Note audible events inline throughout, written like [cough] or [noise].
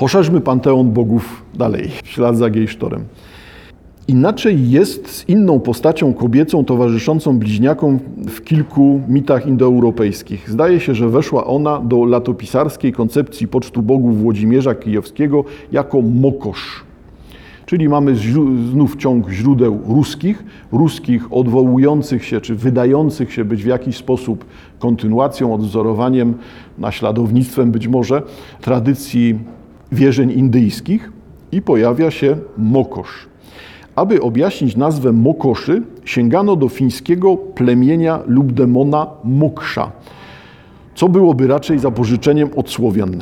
Poszerzmy panteon bogów dalej, w ślad za Gejsztorem. Inaczej jest z inną postacią kobiecą towarzyszącą bliźniakom w kilku mitach indoeuropejskich. Zdaje się, że weszła ona do latopisarskiej koncepcji pocztu bogów Włodzimierza Kijowskiego jako mokosz. Czyli mamy znów ciąg źródeł ruskich, ruskich odwołujących się czy wydających się być w jakiś sposób kontynuacją, odwzorowaniem, naśladownictwem być może tradycji wierzeń indyjskich i pojawia się mokosz. Aby objaśnić nazwę mokoszy, sięgano do fińskiego plemienia lub demona moksza, co byłoby raczej zapożyczeniem od Słowian.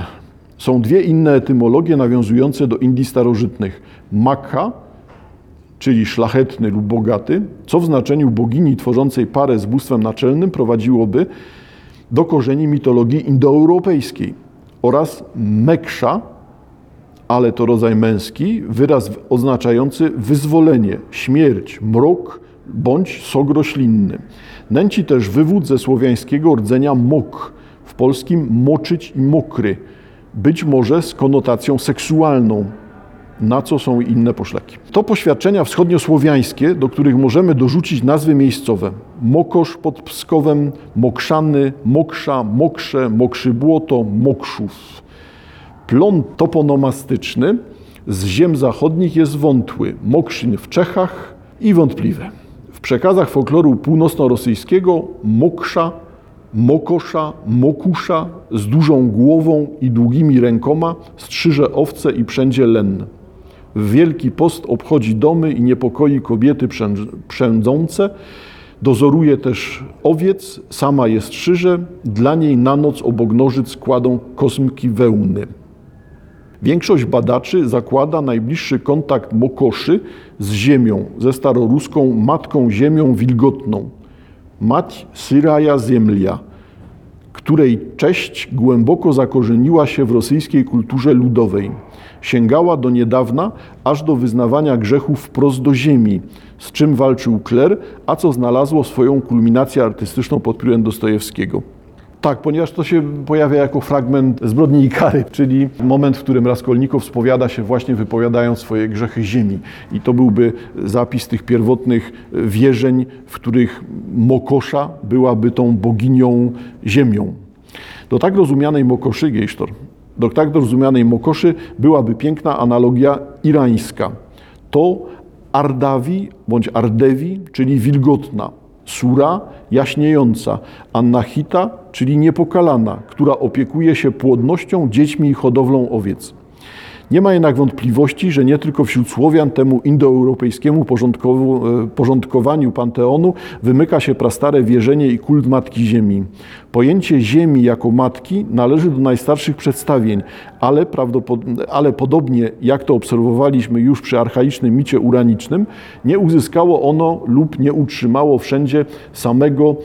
Są dwie inne etymologie nawiązujące do Indii starożytnych. Makha, czyli szlachetny lub bogaty, co w znaczeniu bogini tworzącej parę z bóstwem naczelnym prowadziłoby do korzeni mitologii indoeuropejskiej oraz Meksza, ale to rodzaj męski, wyraz oznaczający wyzwolenie, śmierć, mrok bądź sok roślinny. Nęci też wywód ze słowiańskiego rdzenia mok, w polskim moczyć i mokry, być może z konotacją seksualną, na co są inne poszlaki. To poświadczenia wschodniosłowiańskie, do których możemy dorzucić nazwy miejscowe. Mokosz pod Pskowem, Mokrzany, Moksza, Mokrze, Mokrzybłoto, Mokrzów. Plon toponomastyczny z ziem zachodnich jest wątły, Mokrzyn w Czechach i wątpliwe. W przekazach folkloru północno-rosyjskiego Moksza, Mokosza, Mokusza z dużą głową i długimi rękoma strzyże owce i przędzie len. W Wielki Post obchodzi domy i niepokoi kobiety przędzące, dozoruje też owiec, sama jest strzyże, dla niej na noc obok nożyc kładą kosmki wełny. Większość badaczy zakłada najbliższy kontakt Mokoszy z ziemią, ze staroruską matką ziemią wilgotną. Mać Syraja Ziemlia, której cześć głęboko zakorzeniła się w rosyjskiej kulturze ludowej. Sięgała do niedawna aż do wyznawania grzechów wprost do ziemi, z czym walczył kler, a co znalazło swoją kulminację artystyczną pod piórem Dostojewskiego. Tak, ponieważ to się pojawia jako fragment zbrodni i kary, czyli moment, w którym Raskolnikow spowiada się właśnie wypowiadając swoje grzechy ziemi. I to byłby zapis tych pierwotnych wierzeń, w których Mokosza byłaby tą boginią ziemią. Do tak rozumianej Mokoszy, Gejsztor, do tak rozumianej Mokoszy byłaby piękna analogia irańska. To Ardawi bądź Ardewi, czyli wilgotna, Sura jaśniejąca, Annahita, czyli niepokalana, która opiekuje się płodnością, dziećmi i hodowlą owiec. Nie ma jednak wątpliwości, że nie tylko wśród Słowian temu indoeuropejskiemu e, porządkowaniu panteonu wymyka się prastare wierzenie i kult Matki Ziemi. Pojęcie Ziemi jako Matki należy do najstarszych przedstawień, ale, ale podobnie jak to obserwowaliśmy już przy archaicznym micie uranicznym, nie uzyskało ono lub nie utrzymało wszędzie samego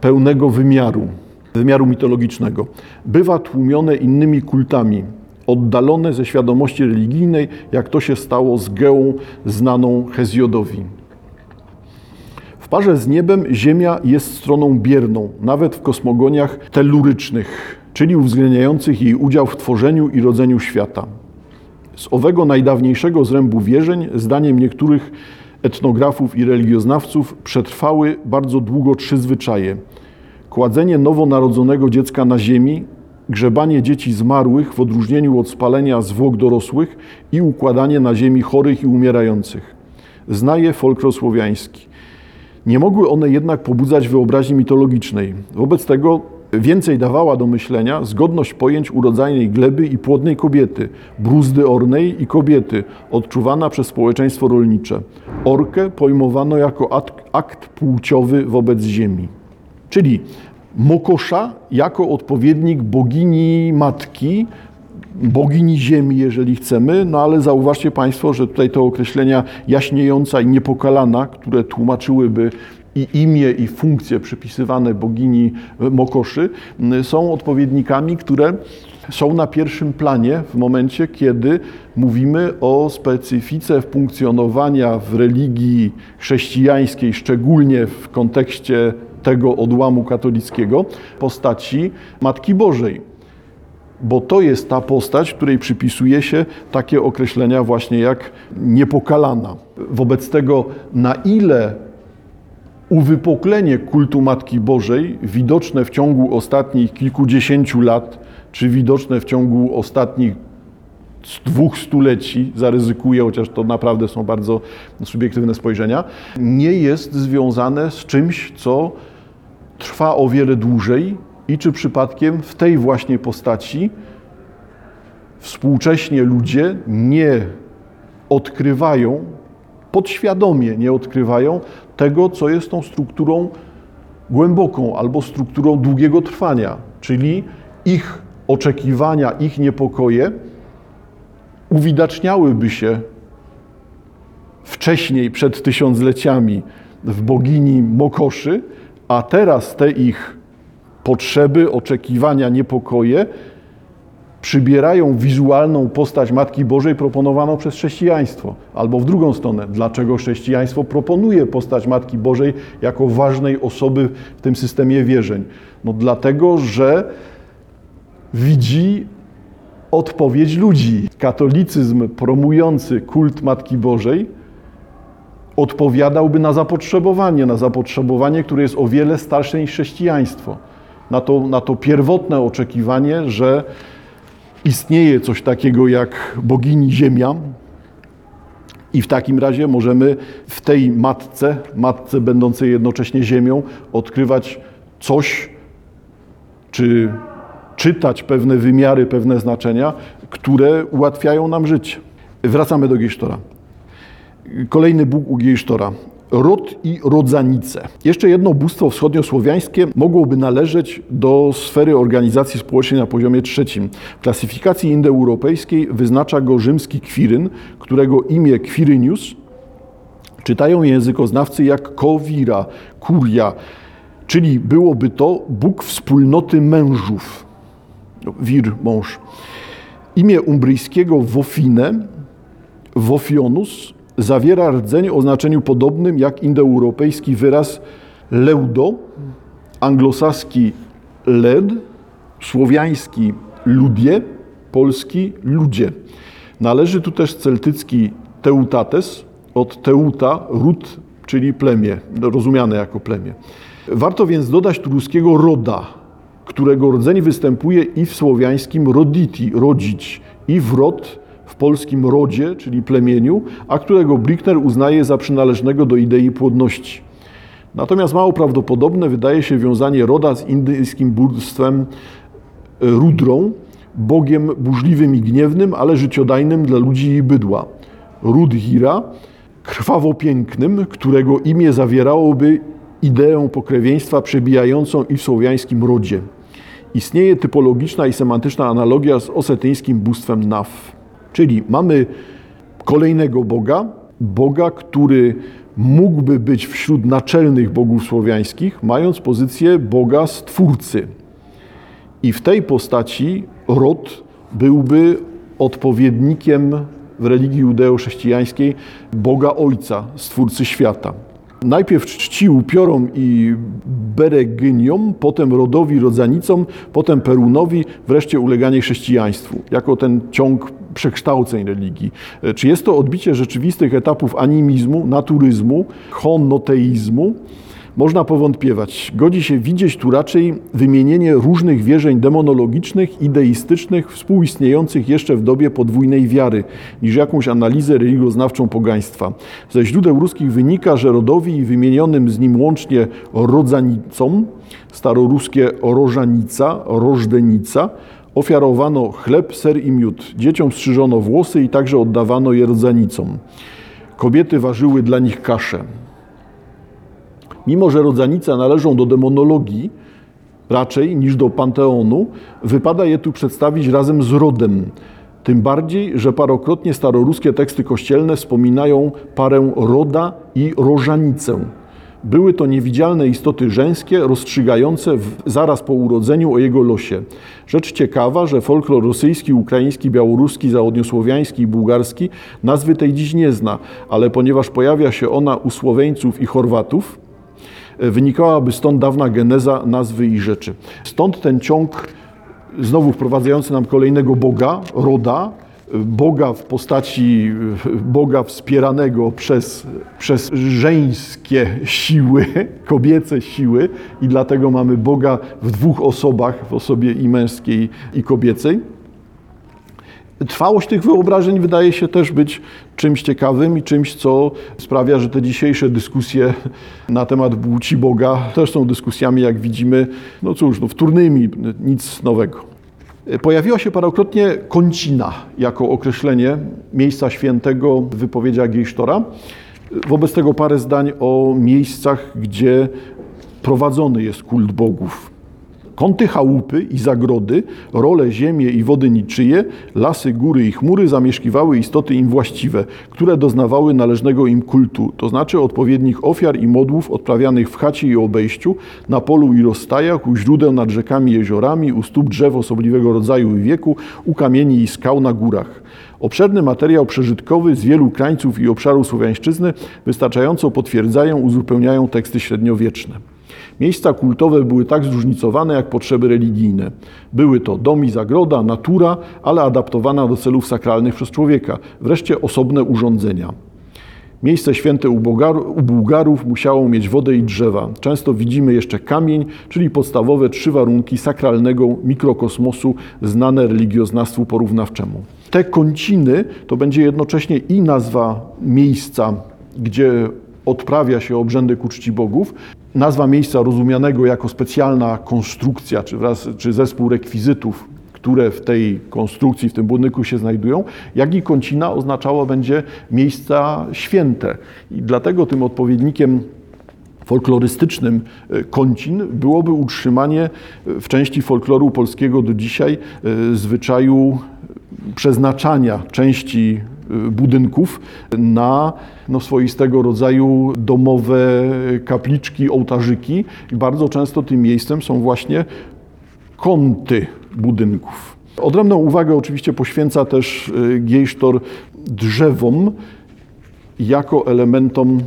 pełnego wymiaru wymiaru mitologicznego. Bywa tłumione innymi kultami, oddalone ze świadomości religijnej, jak to się stało z Geą znaną Hezjodowi. W parze z niebem Ziemia jest stroną bierną, nawet w kosmogoniach telurycznych, czyli uwzględniających jej udział w tworzeniu i rodzeniu świata. Z owego najdawniejszego zrębu wierzeń, zdaniem niektórych etnografów i religioznawców, przetrwały bardzo długo trzy zwyczaje. Kładzenie nowonarodzonego dziecka na ziemi, grzebanie dzieci zmarłych w odróżnieniu od spalenia zwłok dorosłych i układanie na ziemi chorych i umierających. Znaje folklor słowiański. Nie mogły one jednak pobudzać wyobraźni mitologicznej. Wobec tego więcej dawała do myślenia zgodność pojęć urodzajnej gleby i płodnej kobiety, bruzdy ornej i kobiety, odczuwana przez społeczeństwo rolnicze. Orkę pojmowano jako akt, akt płciowy wobec ziemi. Czyli Mokosza jako odpowiednik bogini matki, bogini ziemi, jeżeli chcemy, no ale zauważcie Państwo, że tutaj te określenia jaśniejąca i niepokalana, które tłumaczyłyby i imię, i funkcje przypisywane bogini Mokoszy, są odpowiednikami, które są na pierwszym planie w momencie, kiedy mówimy o specyfice funkcjonowania w religii chrześcijańskiej, szczególnie w kontekście tego odłamu katolickiego, postaci Matki Bożej. bo to jest ta postać, której przypisuje się takie określenia właśnie jak niepokalana. Wobec tego, na ile uwypuklenie kultu Matki Bożej, widoczne w ciągu ostatnich kilkudziesięciu lat, czy widoczne w ciągu ostatnich dwóch stuleci, zaryzykuję, chociaż to naprawdę są bardzo subiektywne spojrzenia, nie jest związane z czymś, co trwa o wiele dłużej i czy przypadkiem w tej właśnie postaci współcześnie ludzie nie odkrywają, podświadomie nie odkrywają tego, co jest tą strukturą głęboką albo strukturą długiego trwania, czyli ich oczekiwania, ich niepokoje uwidaczniałyby się wcześniej, przed tysiącleciami, w bogini Mokoszy, a teraz te ich potrzeby, oczekiwania, niepokoje przybierają wizualną postać Matki Bożej proponowaną przez chrześcijaństwo. Albo w drugą stronę, dlaczego chrześcijaństwo proponuje postać Matki Bożej jako ważnej osoby w tym systemie wierzeń? No dlatego, że widzi odpowiedź ludzi. Katolicyzm promujący kult Matki Bożej odpowiadałby na zapotrzebowanie, na zapotrzebowanie, które jest o wiele starsze niż chrześcijaństwo. Na to, na to pierwotne oczekiwanie, że istnieje coś takiego jak bogini Ziemia, i w takim razie możemy w tej matce, matce będącej jednocześnie Ziemią, odkrywać coś, czy czytać pewne wymiary, pewne znaczenia, które ułatwiają nam życie. Wracamy do Giesztora. Kolejny Bóg u Giesztora. Rod i rodzanice. Jeszcze jedno bóstwo wschodniosłowiańskie mogłoby należeć do sfery organizacji społecznej na poziomie trzecim. W klasyfikacji indoeuropejskiej wyznacza go rzymski kwiryn, którego imię Quirynius czytają językoznawcy jak Kowira, Kuria, czyli byłoby to Bóg wspólnoty mężów. Wir, mąż. Imię umbryjskiego Wofine, Wofionus, zawiera rdzeń o znaczeniu podobnym jak indoeuropejski wyraz leudo, anglosaski led, słowiański ludie, polski ludzie. Należy tu też celtycki teutates, od teuta, ród, czyli plemię, rozumiane jako plemię. Warto więc dodać tu ruskiego roda, którego rdzeń występuje i w słowiańskim roditi, rodzić, i w rod w polskim rodzie, czyli plemieniu, a którego Blichner uznaje za przynależnego do idei płodności. Natomiast mało prawdopodobne wydaje się wiązanie roda z indyjskim bóstwem Rudrą, bogiem burzliwym i gniewnym, ale życiodajnym dla ludzi i bydła. Rudhira, krwawo pięknym, którego imię zawierałoby ideę pokrewieństwa przebijającą i w słowiańskim rodzie. Istnieje typologiczna i semantyczna analogia z osetyńskim bóstwem Naf. Czyli mamy kolejnego Boga, Boga, który mógłby być wśród naczelnych bogów słowiańskich, mając pozycję Boga Stwórcy. I w tej postaci rod byłby odpowiednikiem w religii judeo-chrześcijańskiej Boga Ojca, Stwórcy świata. Najpierw czci upiorom i beregyniom, potem rodowi, rodzanicom, potem Perunowi, wreszcie uleganie chrześcijaństwu, jako ten ciąg przekształceń religii. Czy jest to odbicie rzeczywistych etapów animizmu, naturyzmu, honoteizmu? Można powątpiewać. Godzi się widzieć tu raczej wymienienie różnych wierzeń demonologicznych, ideistycznych, współistniejących jeszcze w dobie podwójnej wiary, niż jakąś analizę religioznawczą pogaństwa. Ze źródeł ruskich wynika, że rodowi i wymienionym z nim łącznie rodzanicom, staroruskie rożanica, rożdenica, ofiarowano chleb, ser i miód. Dzieciom strzyżono włosy i także oddawano je rodzanicom. Kobiety ważyły dla nich kaszę. Mimo, że rodzanice należą do demonologii raczej niż do panteonu, wypada je tu przedstawić razem z rodem. Tym bardziej, że parokrotnie staroruskie teksty kościelne wspominają parę roda i rożanicę. Były to niewidzialne istoty żeńskie, rozstrzygające w, zaraz po urodzeniu o jego losie. Rzecz ciekawa, że folklor rosyjski, ukraiński, białoruski, zachodniosłowiański i bułgarski nazwy tej dziś nie zna, ale ponieważ pojawia się ona u Słoweńców i Chorwatów, Wynikałaby stąd dawna geneza nazwy i rzeczy. Stąd ten ciąg znowu wprowadzający nam kolejnego Boga, roda, Boga w postaci Boga wspieranego przez, przez żeńskie siły, [laughs] kobiece siły i dlatego mamy Boga w dwóch osobach, w osobie i męskiej i kobiecej. Trwałość tych wyobrażeń wydaje się też być czymś ciekawym i czymś, co sprawia, że te dzisiejsze dyskusje na temat płci Boga też są dyskusjami, jak widzimy, no cóż, no wtórnymi, nic nowego. Pojawiła się parokrotnie kącina jako określenie miejsca świętego w wypowiedziach Gejsztora. Wobec tego parę zdań o miejscach, gdzie prowadzony jest kult bogów. Kąty chałupy i zagrody, role ziemię i wody niczyje, lasy, góry i chmury zamieszkiwały istoty im właściwe, które doznawały należnego im kultu, to znaczy odpowiednich ofiar i modłów odprawianych w chacie i obejściu, na polu i rozstajach, u źródeł nad rzekami i jeziorami, u stóp drzew osobliwego rodzaju i wieku, u kamieni i skał na górach. Obszerny materiał przeżytkowy z wielu krańców i obszarów słowiańszczyzny wystarczająco potwierdzają, uzupełniają teksty średniowieczne. Miejsca kultowe były tak zróżnicowane jak potrzeby religijne. Były to dom i zagroda, natura, ale adaptowana do celów sakralnych przez człowieka, wreszcie osobne urządzenia. Miejsce święte u, u Bułgarów musiało mieć wodę i drzewa. Często widzimy jeszcze kamień, czyli podstawowe trzy warunki sakralnego mikrokosmosu znane religioznawstwu porównawczemu. Te kąciny to będzie jednocześnie i nazwa miejsca, gdzie odprawia się obrzędy ku czci bogów, nazwa miejsca rozumianego jako specjalna konstrukcja, czy, wraz, czy zespół rekwizytów, które w tej konstrukcji, w tym budynku się znajdują, jak i kącina oznaczała będzie miejsca święte. I dlatego tym odpowiednikiem folklorystycznym e, kącin byłoby utrzymanie e, w części folkloru polskiego do dzisiaj e, zwyczaju przeznaczania części budynków na no, swoistego rodzaju domowe kapliczki, ołtarzyki. I bardzo często tym miejscem są właśnie kąty budynków. Odrębną uwagę oczywiście poświęca też y, Giejsztor drzewom jako elementom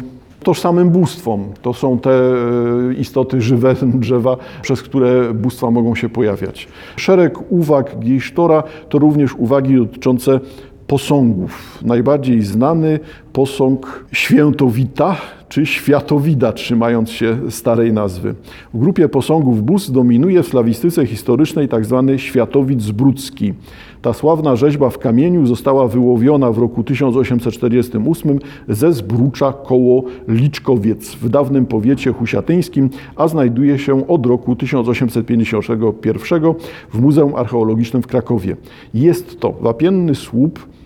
tożsamym bóstwom. To są te e, istoty żywe [laughs] drzewa, przez które bóstwa mogą się pojawiać. Szereg uwag Giejsztora to również uwagi dotyczące posągów. Najbardziej znany posąg Świętowita czy Światowida, trzymając się starej nazwy. W grupie posągów bóstw dominuje w slawistyce historycznej tzw. Tak Światowid Zbrudzki. Ta sławna rzeźba w kamieniu została wyłowiona w roku 1848 ze Zbrucza koło Liczkowiec w dawnym powiecie husiatyńskim, a znajduje się od roku 1851 w Muzeum Archeologicznym w Krakowie. Jest to wapienny słup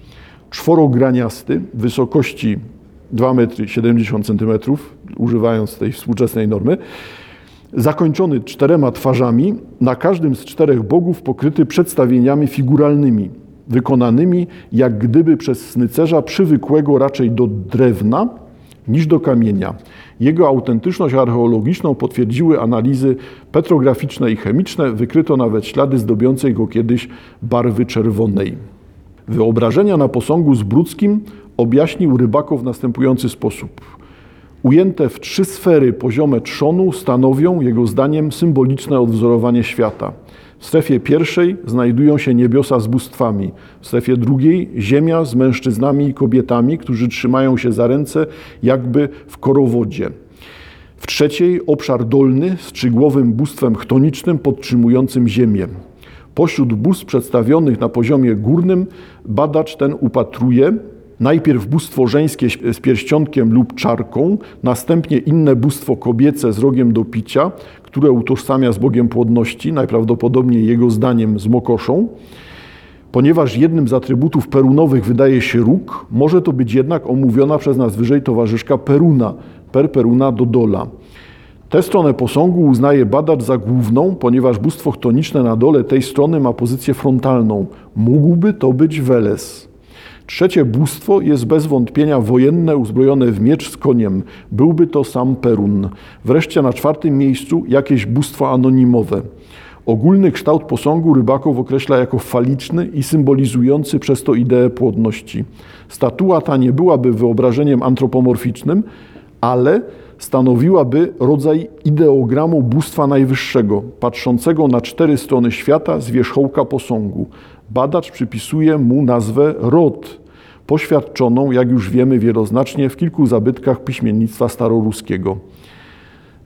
czworograniasty wysokości 2,70 m, używając tej współczesnej normy, zakończony czterema twarzami, na każdym z czterech bogów pokryty przedstawieniami figuralnymi, wykonanymi jak gdyby przez snycerza przywykłego raczej do drewna niż do kamienia. Jego autentyczność archeologiczną potwierdziły analizy petrograficzne i chemiczne, wykryto nawet ślady zdobiącej go kiedyś barwy czerwonej. Wyobrażenia na posągu z Brudzkim objaśnił rybaków w następujący sposób. Ujęte w trzy sfery poziome trzonu stanowią, jego zdaniem, symboliczne odwzorowanie świata. W strefie pierwszej znajdują się niebiosa z bóstwami, w strefie drugiej ziemia z mężczyznami i kobietami, którzy trzymają się za ręce jakby w korowodzie. W trzeciej obszar dolny z trzygłowym bóstwem chtonicznym podtrzymującym ziemię. Pośród bóstw przedstawionych na poziomie górnym badacz ten upatruje najpierw bóstwo żeńskie z pierścionkiem lub czarką, następnie inne bóstwo kobiece z rogiem do picia, które utożsamia z Bogiem płodności, najprawdopodobniej jego zdaniem z mokoszą. Ponieważ jednym z atrybutów perunowych wydaje się róg, może to być jednak omówiona przez nas wyżej towarzyszka Peruna, per Peruna Dodola. Tę stronę posągu uznaje badacz za główną, ponieważ bóstwo chtoniczne na dole tej strony ma pozycję frontalną. Mógłby to być Weles. Trzecie bóstwo jest bez wątpienia wojenne, uzbrojone w miecz z koniem. Byłby to sam Perun. Wreszcie na czwartym miejscu jakieś bóstwo anonimowe. Ogólny kształt posągu rybaków określa jako faliczny i symbolizujący przez to ideę płodności. Statua ta nie byłaby wyobrażeniem antropomorficznym, ale stanowiłaby rodzaj ideogramu bóstwa najwyższego, patrzącego na cztery strony świata z wierzchołka posągu. Badacz przypisuje mu nazwę Rod, poświadczoną, jak już wiemy wieloznacznie, w kilku zabytkach piśmiennictwa staroruskiego.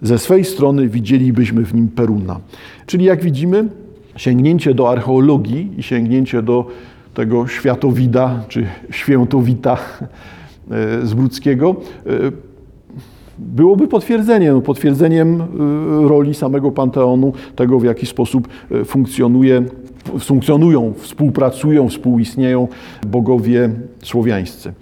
Ze swej strony widzielibyśmy w nim Peruna. Czyli jak widzimy, sięgnięcie do archeologii i sięgnięcie do tego światowida czy świętowita z Brudzkiego byłoby potwierdzeniem, potwierdzeniem roli samego Panteonu, tego w jaki sposób funkcjonuje, funkcjonują, współpracują, współistnieją bogowie słowiańscy.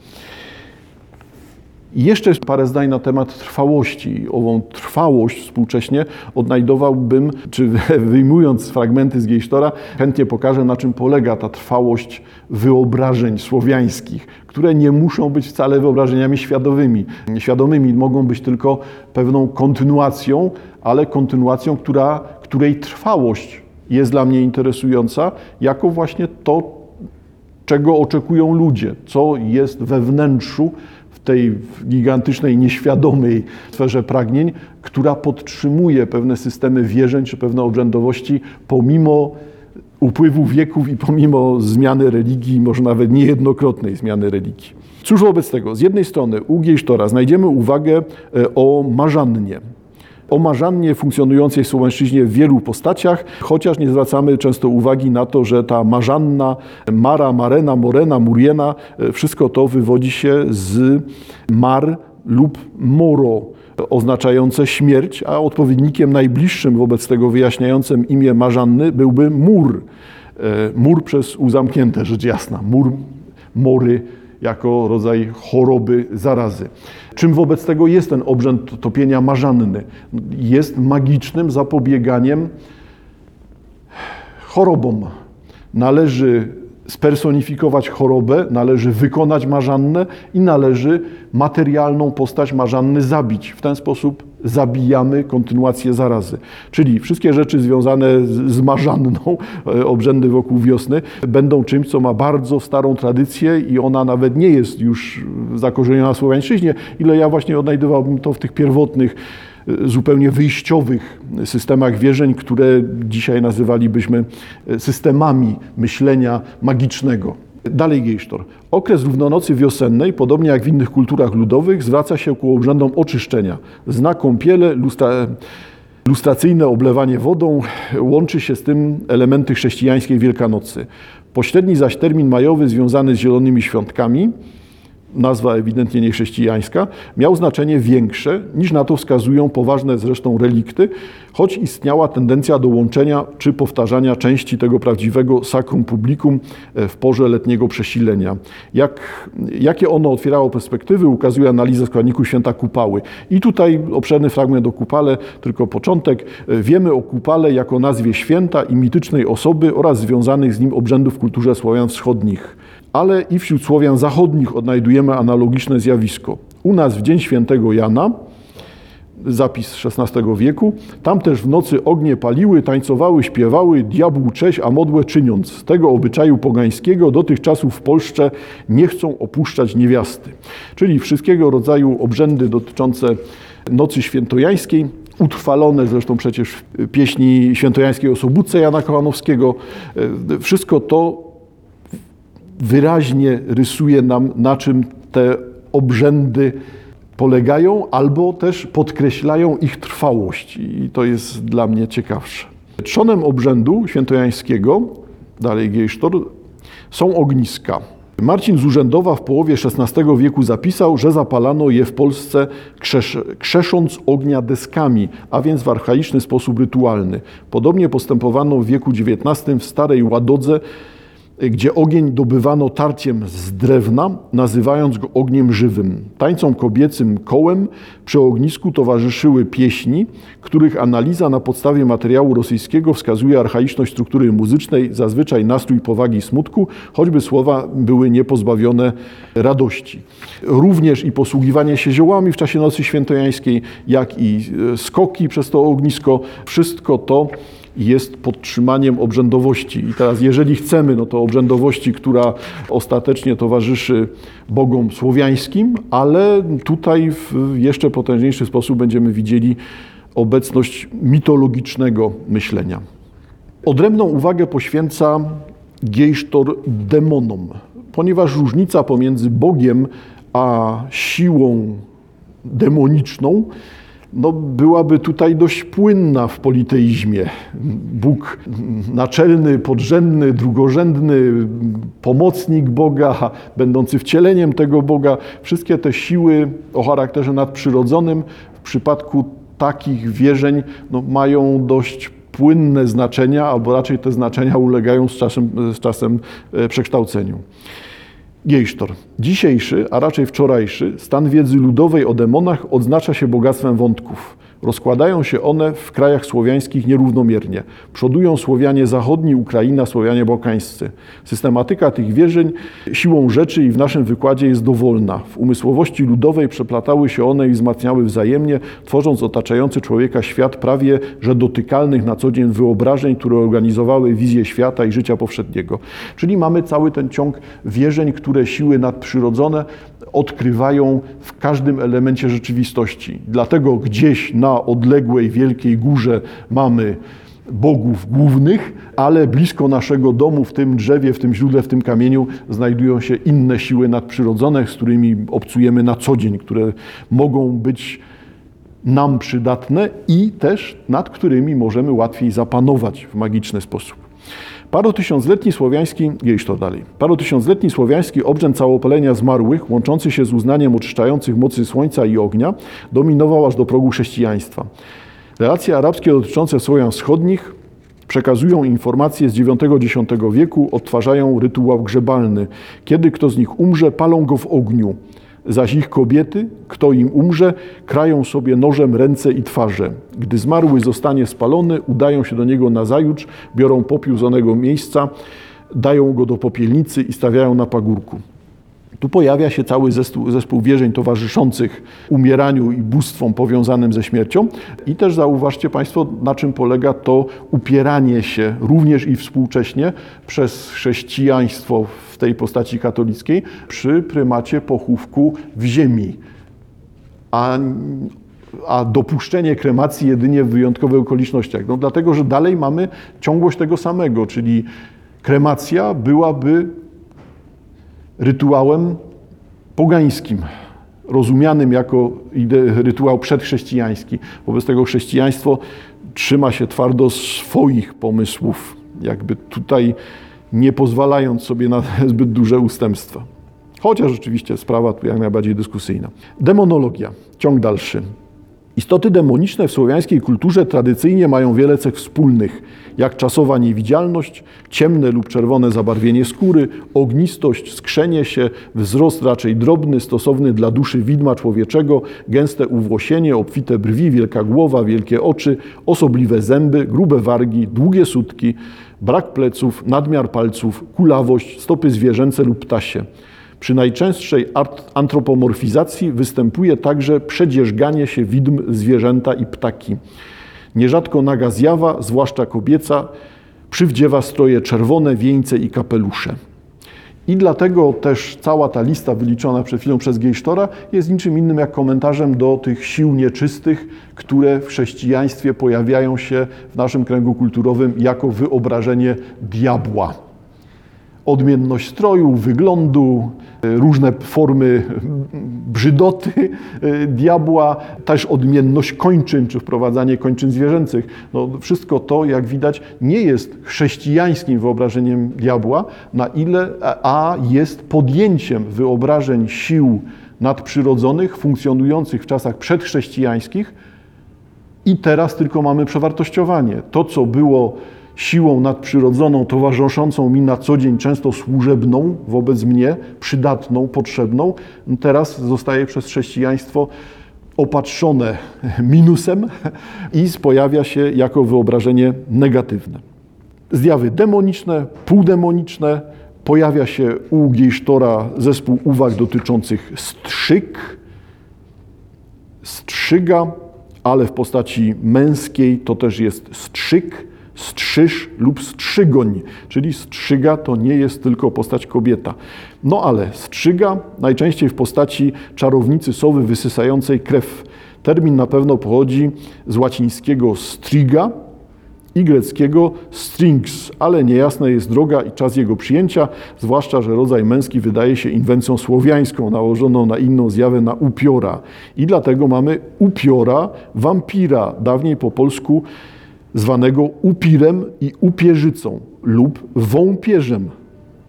I jeszcze parę zdań na temat trwałości. Ową trwałość współcześnie odnajdowałbym, czy [laughs] wyjmując fragmenty z Gejsztora, chętnie pokażę, na czym polega ta trwałość wyobrażeń słowiańskich, które nie muszą być wcale wyobrażeniami świadomymi. Świadomymi mogą być tylko pewną kontynuacją, ale kontynuacją, która, której trwałość jest dla mnie interesująca, jako właśnie to, czego oczekują ludzie, co jest we wnętrzu tej gigantycznej, nieświadomej sferze pragnień, która podtrzymuje pewne systemy wierzeń czy pewne obrzędowości pomimo upływu wieków i pomimo zmiany religii, może nawet niejednokrotnej zmiany religii. Cóż wobec tego? Z jednej strony u Giejsztora znajdziemy uwagę e, o Marzannie o marzannie funkcjonującej w Słowańszczyźnie w wielu postaciach, chociaż nie zwracamy często uwagi na to, że ta marzanna, mara, marena, morena, muriena, e, wszystko to wywodzi się z mar lub moro, oznaczające śmierć, a odpowiednikiem najbliższym wobec tego wyjaśniającym imię Marzanny byłby mur. E, mur przez U zamknięte, rzecz jasna. Mur, mory, jako rodzaj choroby, zarazy. Czym wobec tego jest ten obrzęd topienia marzanny? Jest magicznym zapobieganiem chorobom. Należy spersonifikować chorobę, należy wykonać marzannę i należy materialną postać marzanny zabić. W ten sposób zabijamy kontynuację zarazy. Czyli wszystkie rzeczy związane z, marzanną, e, obrzędy wokół wiosny, będą czymś, co ma bardzo starą tradycję i ona nawet nie jest już zakorzeniona w słowiańszczyźnie, ile ja właśnie odnajdowałbym to w tych pierwotnych, zupełnie wyjściowych systemach wierzeń, które dzisiaj nazywalibyśmy e, systemami myślenia magicznego. Dalej Gejsztor. Okres równonocy wiosennej, podobnie jak w innych kulturach ludowych, zwraca się ku obrzędom oczyszczenia. Zna kąpiele, lustra, lustracyjne oblewanie wodą, łączy się z tym elementy chrześcijańskiej Wielkanocy. Pośredni zaś termin majowy związany z zielonymi świątkami, nazwa ewidentnie niechrześcijańska, miał znaczenie większe niż na to wskazują poważne zresztą relikty, choć istniała tendencja do łączenia czy powtarzania części tego prawdziwego sacrum publicum e, w porze letniego przesilenia. Jak, jakie ono otwierało perspektywy, ukazuje analiza składników święta Kupały. I tutaj obszerny fragment o Kupale, tylko początek. E, wiemy o Kupale jako nazwie święta i mitycznej osoby oraz związanych z nim obrzędów w kulturze Słowian wschodnich ale i wśród Słowian zachodnich odnajdujemy analogiczne zjawisko. U nas w Dzień Świętego Jana, zapis XVI wieku, tam też w nocy ognie paliły, tańcowały, śpiewały, diabłu cześć, a modłę czyniąc. Z tego obyczaju pogańskiego dotychczasów w Polsce nie chcą opuszczać niewiasty. Czyli wszystkiego rodzaju obrzędy dotyczące nocy świętojańskiej, utrwalone zresztą przecież w pieśni świętojańskiej o Jana Kochanowskiego. Wszystko to wyraźnie rysuje nam, na czym te obrzędy polegają, albo też podkreślają ich trwałość. I to jest dla mnie ciekawsze. Trzonem obrzędu świętojańskiego, dalej Gejsztor, są ogniska. Marcin z Urzędowa w połowie XVI wieku zapisał, że zapalano je w Polsce krzesz, krzesząc ognia deskami, a więc w archaiczny sposób rytualny. Podobnie postępowano w wieku XIX w Starej Ładodze, gdzie ogień dobywano tarciem z drewna, nazywając go ogniem żywym. Tańcom kobiecym kołem przy ognisku towarzyszyły pieśni, których analiza na podstawie materiału rosyjskiego wskazuje archaiczność struktury muzycznej, zazwyczaj nastrój powagi i smutku, choćby słowa były niepozbawione radości. Również i posługiwanie się ziołami w czasie nocy świętojańskiej, jak i e, skoki przez to ognisko, wszystko to jest podtrzymaniem obrzędowości. I teraz, jeżeli chcemy, no to obrzędowości, która ostatecznie towarzyszy bogom słowiańskim, ale tutaj w jeszcze potężniejszy sposób będziemy widzieli obecność mitologicznego myślenia. Odrębną uwagę poświęca Gejsztor demonom, ponieważ różnica pomiędzy Bogiem a siłą demoniczną no, byłaby tutaj dość płynna w politeizmie. Bóg naczelny, podrzędny, drugorzędny, pomocnik Boga, będący wcieleniem tego Boga, wszystkie te siły o charakterze nadprzyrodzonym w przypadku takich wierzeń no, mają dość płynne znaczenia, albo raczej te znaczenia ulegają z czasem, z czasem e, przekształceniu. Gejsztor. Dzisiejszy, a raczej wczorajszy, stan wiedzy ludowej o demonach odznacza się bogactwem wątków. Rozkładają się one w krajach słowiańskich nierównomiernie. Przodują Słowianie zachodni, Ukraina, Słowianie bałkańscy. Systematyka tych wierzeń siłą rzeczy i w naszym wykładzie jest dowolna. W umysłowości ludowej przeplatały się one i wzmacniały wzajemnie, tworząc otaczający człowieka świat prawie że dotykalnych na co dzień wyobrażeń, które organizowały wizję świata i życia powszedniego. Czyli mamy cały ten ciąg wierzeń, które siły nadprzyrodzone odkrywają w każdym elemencie rzeczywistości. Dlatego gdzieś na odległej wielkiej górze mamy bogów głównych, ale blisko naszego domu, w tym drzewie, w tym źródle, w tym kamieniu znajdują się inne siły nadprzyrodzone, z którymi obcujemy na co dzień, które mogą być nam przydatne i też nad którymi możemy łatwiej zapanować w magiczny sposób. Parotysiącletni słowiański, jeść to dalej, parotysiącletni słowiański obrzęd całopalenia zmarłych, łączący się z uznaniem oczyszczających mocy słońca i ognia, dominował aż do progu chrześcijaństwa. Relacje arabskie dotyczące Słowian wschodnich przekazują informacje z IX-X wieku, odtwarzają rytuał grzebalny. Kiedy kto z nich umrze, palą go w ogniu zaś ich kobiety, kto im umrze, krają sobie nożem ręce i twarze. Gdy zmarły zostanie spalony, udają się do niego na zajutrz, biorą popiół z onego miejsca, dają go do popielnicy i stawiają na pagórku. Tu pojawia się cały zespół, zespół wierzeń towarzyszących umieraniu i bóstwom powiązanym ze śmiercią. I też zauważcie Państwo, na czym polega to upieranie się również i współcześnie przez chrześcijaństwo w tej postaci katolickiej przy prymacie pochówku w ziemi. A a dopuszczenie kremacji jedynie w wyjątkowych okolicznościach. No, dlatego, że dalej mamy ciągłość tego samego, czyli kremacja byłaby rytuałem pogańskim, rozumianym jako rytuał przedchrześcijański. Wobec tego chrześcijaństwo trzyma się twardo swoich pomysłów, jakby tutaj nie pozwalając sobie na [laughs] zbyt duże ustępstwa. Chociaż rzeczywiście sprawa tu jak najbardziej dyskusyjna. Demonologia, ciąg dalszy. Istoty demoniczne w słowiańskiej kulturze tradycyjnie mają wiele cech wspólnych, jak czasowa niewidzialność, ciemne lub czerwone zabarwienie skóry, ognistość, skrzenie się, wzrost raczej drobny, stosowny dla duszy widma człowieczego, gęste uwłosienie, obfite brwi, wielka głowa, wielkie oczy, osobliwe zęby, grube wargi, długie sutki, brak pleców, nadmiar palców, kulawość, stopy zwierzęce lub ptasie. Przy najczęstszej antropomorfizacji występuje także przedzierzganie się widm, zwierzęta i ptaki. Nierzadko naga zjawa, zwłaszcza kobieca, przywdziewa stroje czerwone, wieńce i kapelusze. I dlatego też cała ta lista wyliczona przed chwilą przez Gejsztora jest niczym innym jak komentarzem do tych sił nieczystych, które w chrześcijaństwie pojawiają się w naszym kręgu kulturowym jako wyobrażenie diabła odmienność stroju, wyglądu, różne formy brzydoty e, diabła, też odmienność kończyn, czy wprowadzanie kończyn zwierzęcych. No, wszystko to, jak widać, nie jest chrześcijańskim wyobrażeniem diabła, na ile, a jest podjęciem wyobrażeń sił nadprzyrodzonych, funkcjonujących w czasach przedchrześcijańskich i teraz tylko mamy przewartościowanie. To, co było siłą nadprzyrodzoną, towarzyszącą mi na co dzień, często służebną wobec mnie, przydatną, potrzebną, teraz zostaje przez chrześcijaństwo opatrzone minusem i pojawia się jako wyobrażenie negatywne. Zjawy demoniczne, półdemoniczne, pojawia się u Gejsztora zespół uwag dotyczących strzyk, strzyga, ale w postaci męskiej to też jest strzyk, strzyż lub strzygoń, czyli strzyga to nie jest tylko postać kobieta. No ale strzyga najczęściej w postaci czarownicy sowy wysysającej krew. Termin na pewno pochodzi z łacińskiego striga, i greckiego strings, ale niejasna jest droga i czas jego przyjęcia, zwłaszcza, że rodzaj męski wydaje się inwencją słowiańską, nałożoną na inną zjawę, na upiora. I dlatego mamy upiora, wampira, dawniej po polsku zwanego upirem i upierzycą lub wąpierzem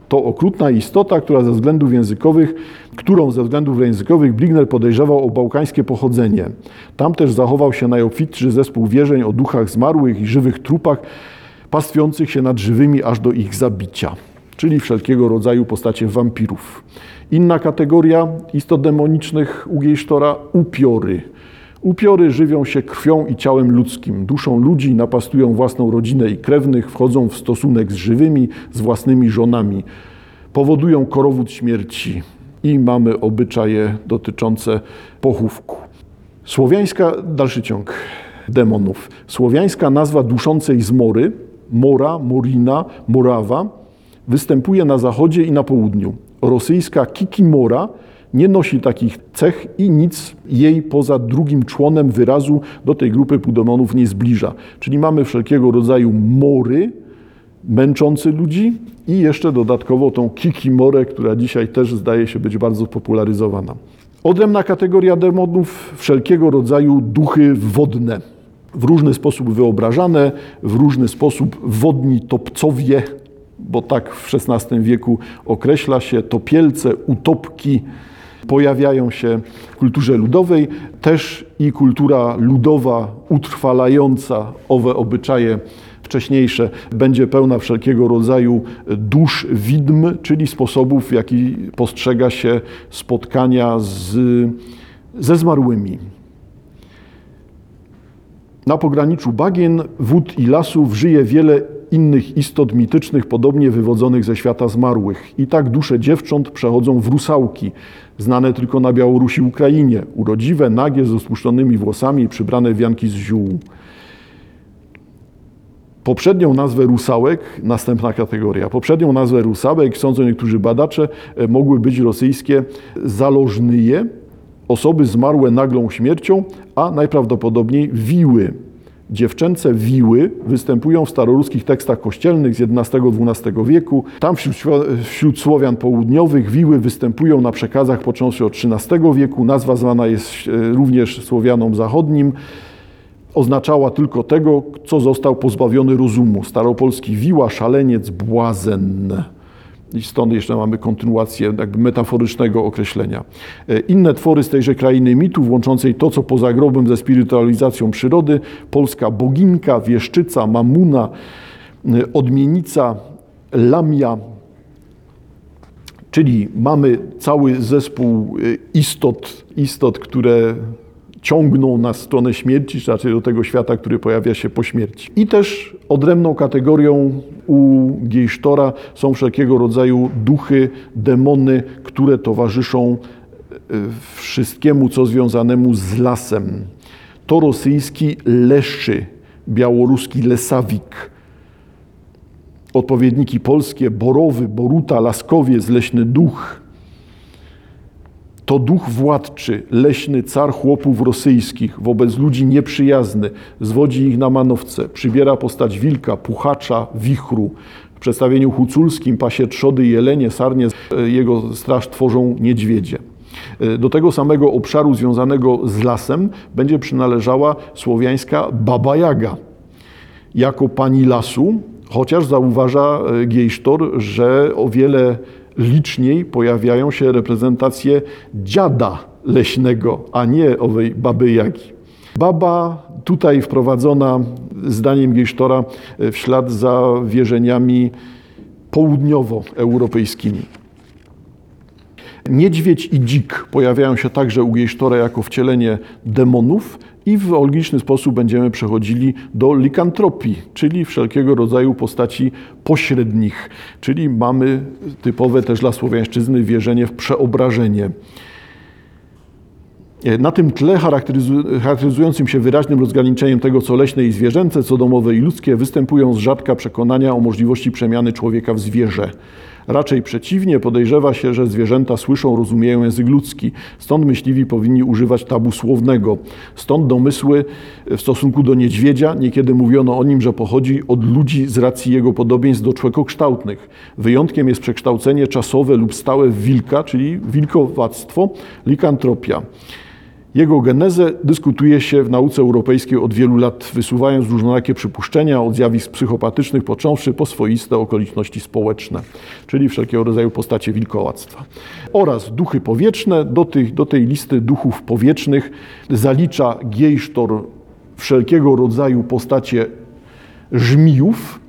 to okrutna istota, która ze względów językowych, którą ze względów językowych Bligner podejrzewał o bałkańskie pochodzenie. Tam też zachował się najobfitszy zespół wierzeń o duchach zmarłych i żywych trupach, pastwiących się nad żywymi aż do ich zabicia, czyli wszelkiego rodzaju postacie wampirów. Inna kategoria istot demonicznych u Gejsztora upiory. Upiory żywią się krwią i ciałem ludzkim, duszą ludzi, napastują własną rodzinę i krewnych, wchodzą w stosunek z żywymi, z własnymi żonami, powodują korowód śmierci i mamy obyczaje dotyczące pochówku. Słowiańska, dalszy ciąg demonów. Słowiańska nazwa duszącej zmory, mora, morina, morawa, występuje na zachodzie i na południu. Rosyjska kikimora nie nosi takich cech i nic jej poza drugim członem wyrazu do tej grupy pudemonów nie zbliża. Czyli mamy wszelkiego rodzaju mory męczący ludzi i jeszcze dodatkowo tą kikimorę, która dzisiaj też zdaje się być bardzo popularyzowana. Odrębna kategoria demonów wszelkiego rodzaju duchy wodne. W różny sposób wyobrażane, w różny sposób wodni topcowie, bo tak w XVI wieku określa się topielce, utopki, pojawiają się w kulturze ludowej, też i kultura ludowa utrwalająca owe obyczaje wcześniejsze będzie pełna wszelkiego rodzaju dusz widm, czyli sposobów, w jaki postrzega się spotkania z, ze zmarłymi. Na pograniczu bagien, wód i lasów żyje wiele innych istot mitycznych, podobnie wywodzonych ze świata zmarłych. I tak dusze dziewcząt przechodzą w rusałki, znane tylko na Białorusi i Ukrainie, urodziwe, nagie, z rozpuszczonymi włosami przybrane wianki z ziół. Poprzednią nazwę rusałek, następna kategoria, poprzednią nazwę rusałek, sądzą niektórzy badacze, e, mogły być rosyjskie zalożnyje, osoby zmarłe naglą śmiercią, a najprawdopodobniej wiły. Dziewczęce wiły występują w staroruskich tekstach kościelnych z XI-XII wieku. Tam wśród, wśród Słowian południowych wiły występują na przekazach począwszy od XIII wieku. Nazwa zwana jest e, również Słowianom zachodnim. Oznaczała tylko tego, co został pozbawiony rozumu. Staropolski wiła, szaleniec, błazen. I stąd jeszcze mamy kontynuację jakby metaforycznego określenia. E, inne twory z tejże krainy mitów, łączącej to, co poza grobem ze spirytualizacją przyrody, polska boginka, wieszczyca, mamuna, e, odmienica, lamia, czyli mamy cały zespół e, istot, istot, które ciągną nas w stronę śmierci, czy raczej do tego świata, który pojawia się po śmierci. I też odrębną kategorią u Gejsztora są wszelkiego rodzaju duchy, demony, które towarzyszą e, wszystkiemu, co związanemu z lasem. To rosyjski leszy, białoruski lesawik, odpowiedniki polskie borowy, boruta, laskowiec, leśny duch – to duch władczy, leśny car chłopów rosyjskich, wobec ludzi nieprzyjazny, zwodzi ich na manowce, przybiera postać wilka, puchacza, wichru. W przedstawieniu huculskim pasie trzody jelenie, sarnie, jego straż tworzą niedźwiedzie. Do tego samego obszaru związanego z lasem będzie przynależała słowiańska Baba Jaga. Jako pani lasu, chociaż zauważa Gejsztor, że o wiele liczniej pojawiają się reprezentacje dziada leśnego, a nie owej baby. Baba tutaj wprowadzona zdaniem Gejsztora w ślad za wierzeniami południowoeuropejskimi. Niedźwiedź i dzik pojawiają się także u Gejsztora jako wcielenie demonów i w logiczny sposób będziemy przechodzili do likantropii, czyli wszelkiego rodzaju postaci pośrednich, czyli mamy typowe też dla słowiańszczyzny wierzenie w przeobrażenie. Na tym tle charakteryzu- charakteryzującym się wyraźnym rozgraniczeniem tego, co leśne i zwierzęce, co domowe i ludzkie, występują z rzadka przekonania o możliwości przemiany człowieka w zwierzę. Raczej przeciwnie, podejrzewa się, że zwierzęta słyszą, rozumieją język ludzki. Stąd myśliwi powinni używać tabu słownego. Stąd domysły w stosunku do niedźwiedzia. Niekiedy mówiono o nim, że pochodzi od ludzi z racji jego podobieństw do człowiekokształtnych. Wyjątkiem jest przekształcenie czasowe lub stałe w wilka, czyli wilkowactwo, likantropia. Jego genezę dyskutuje się w nauce europejskiej od wielu lat, wysuwając różnorakie przypuszczenia od zjawisk psychopatycznych, począwszy po swoiste okoliczności społeczne, czyli wszelkiego rodzaju postacie wilkołactwa. Oraz duchy powietrzne. Do, tych, do tej listy duchów powietrznych zalicza Giejsztor wszelkiego rodzaju postacie żmijów,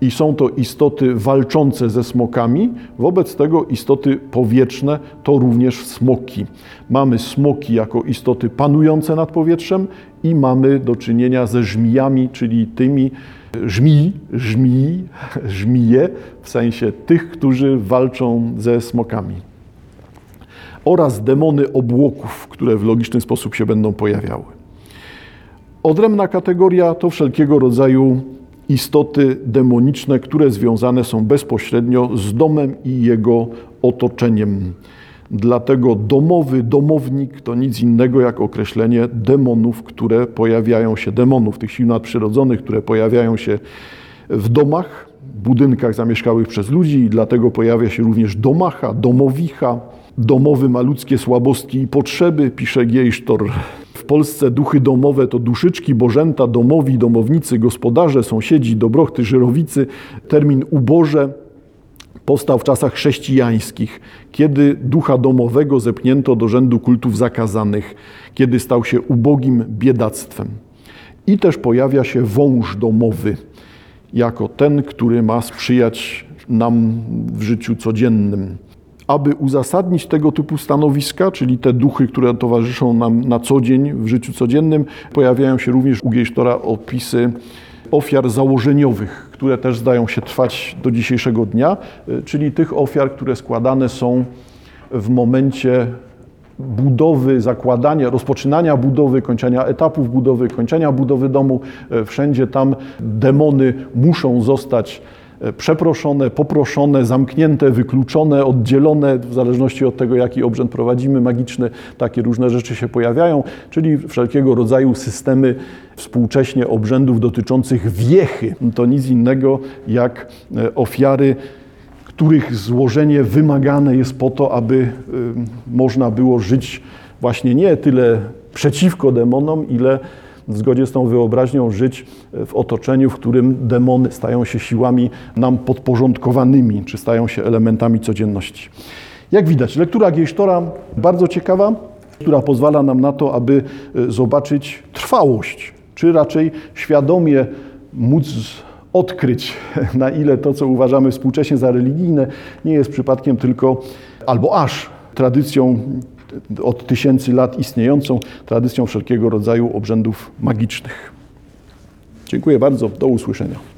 i są to istoty walczące ze smokami. Wobec tego istoty powietrzne to również smoki. Mamy smoki jako istoty panujące nad powietrzem i mamy do czynienia ze żmijami, czyli tymi żmij, żmij, [laughs] żmije, w sensie tych, którzy walczą ze smokami. Oraz demony obłoków, które w logiczny sposób się będą pojawiały. Odrębna kategoria to wszelkiego rodzaju istoty demoniczne, które związane są bezpośrednio z domem i jego otoczeniem. Dlatego domowy, domownik to nic innego jak określenie demonów, które pojawiają się, demonów, tych sił nadprzyrodzonych, które pojawiają się w domach, budynkach zamieszkałych przez ludzi i dlatego pojawia się również domacha, domowicha. Domowy ma ludzkie słabostki i potrzeby, pisze Giejsztor. W Polsce duchy domowe to duszyczki, bożęta, domowi, domownicy, gospodarze, sąsiedzi, dobrochty, żyrowicy. Termin uboże powstał w czasach chrześcijańskich, kiedy ducha domowego zepnięto do rzędu kultów zakazanych, kiedy stał się ubogim biedactwem. I też pojawia się wąż domowy, jako ten, który ma sprzyjać nam w życiu codziennym aby uzasadnić tego typu stanowiska, czyli te duchy, które towarzyszą nam na co dzień w życiu codziennym, pojawiają się również u Gejsztora opisy ofiar założeniowych, które też zdają się trwać do dzisiejszego dnia, czyli tych ofiar, które składane są w momencie budowy, zakładania, rozpoczynania budowy, kończenia etapów budowy, kończenia budowy domu. Wszędzie tam demony muszą zostać przeproszone, poproszone, zamknięte, wykluczone, oddzielone, w zależności od tego, jaki obrzęd prowadzimy, magiczny, takie różne rzeczy się pojawiają, czyli wszelkiego rodzaju systemy współcześnie obrzędów dotyczących wiechy. To nic innego jak ofiary których złożenie wymagane jest po to, aby można było żyć właśnie nie tyle przeciwko demonom, ile w zgodzie z tą wyobraźnią żyć w otoczeniu, w którym demony stają się siłami nam podporządkowanymi, czy stają się elementami codzienności. Jak widać, lektura Gejsztora bardzo ciekawa, która pozwala nam na to, aby zobaczyć trwałość, czy raczej świadomie móc odkryć, [laughs] na ile to, co uważamy współcześnie za religijne, nie jest przypadkiem tylko albo aż tradycją od tysięcy lat istniejącą tradycją wszelkiego rodzaju obrzędów magicznych. Dziękuję bardzo, do usłyszenia.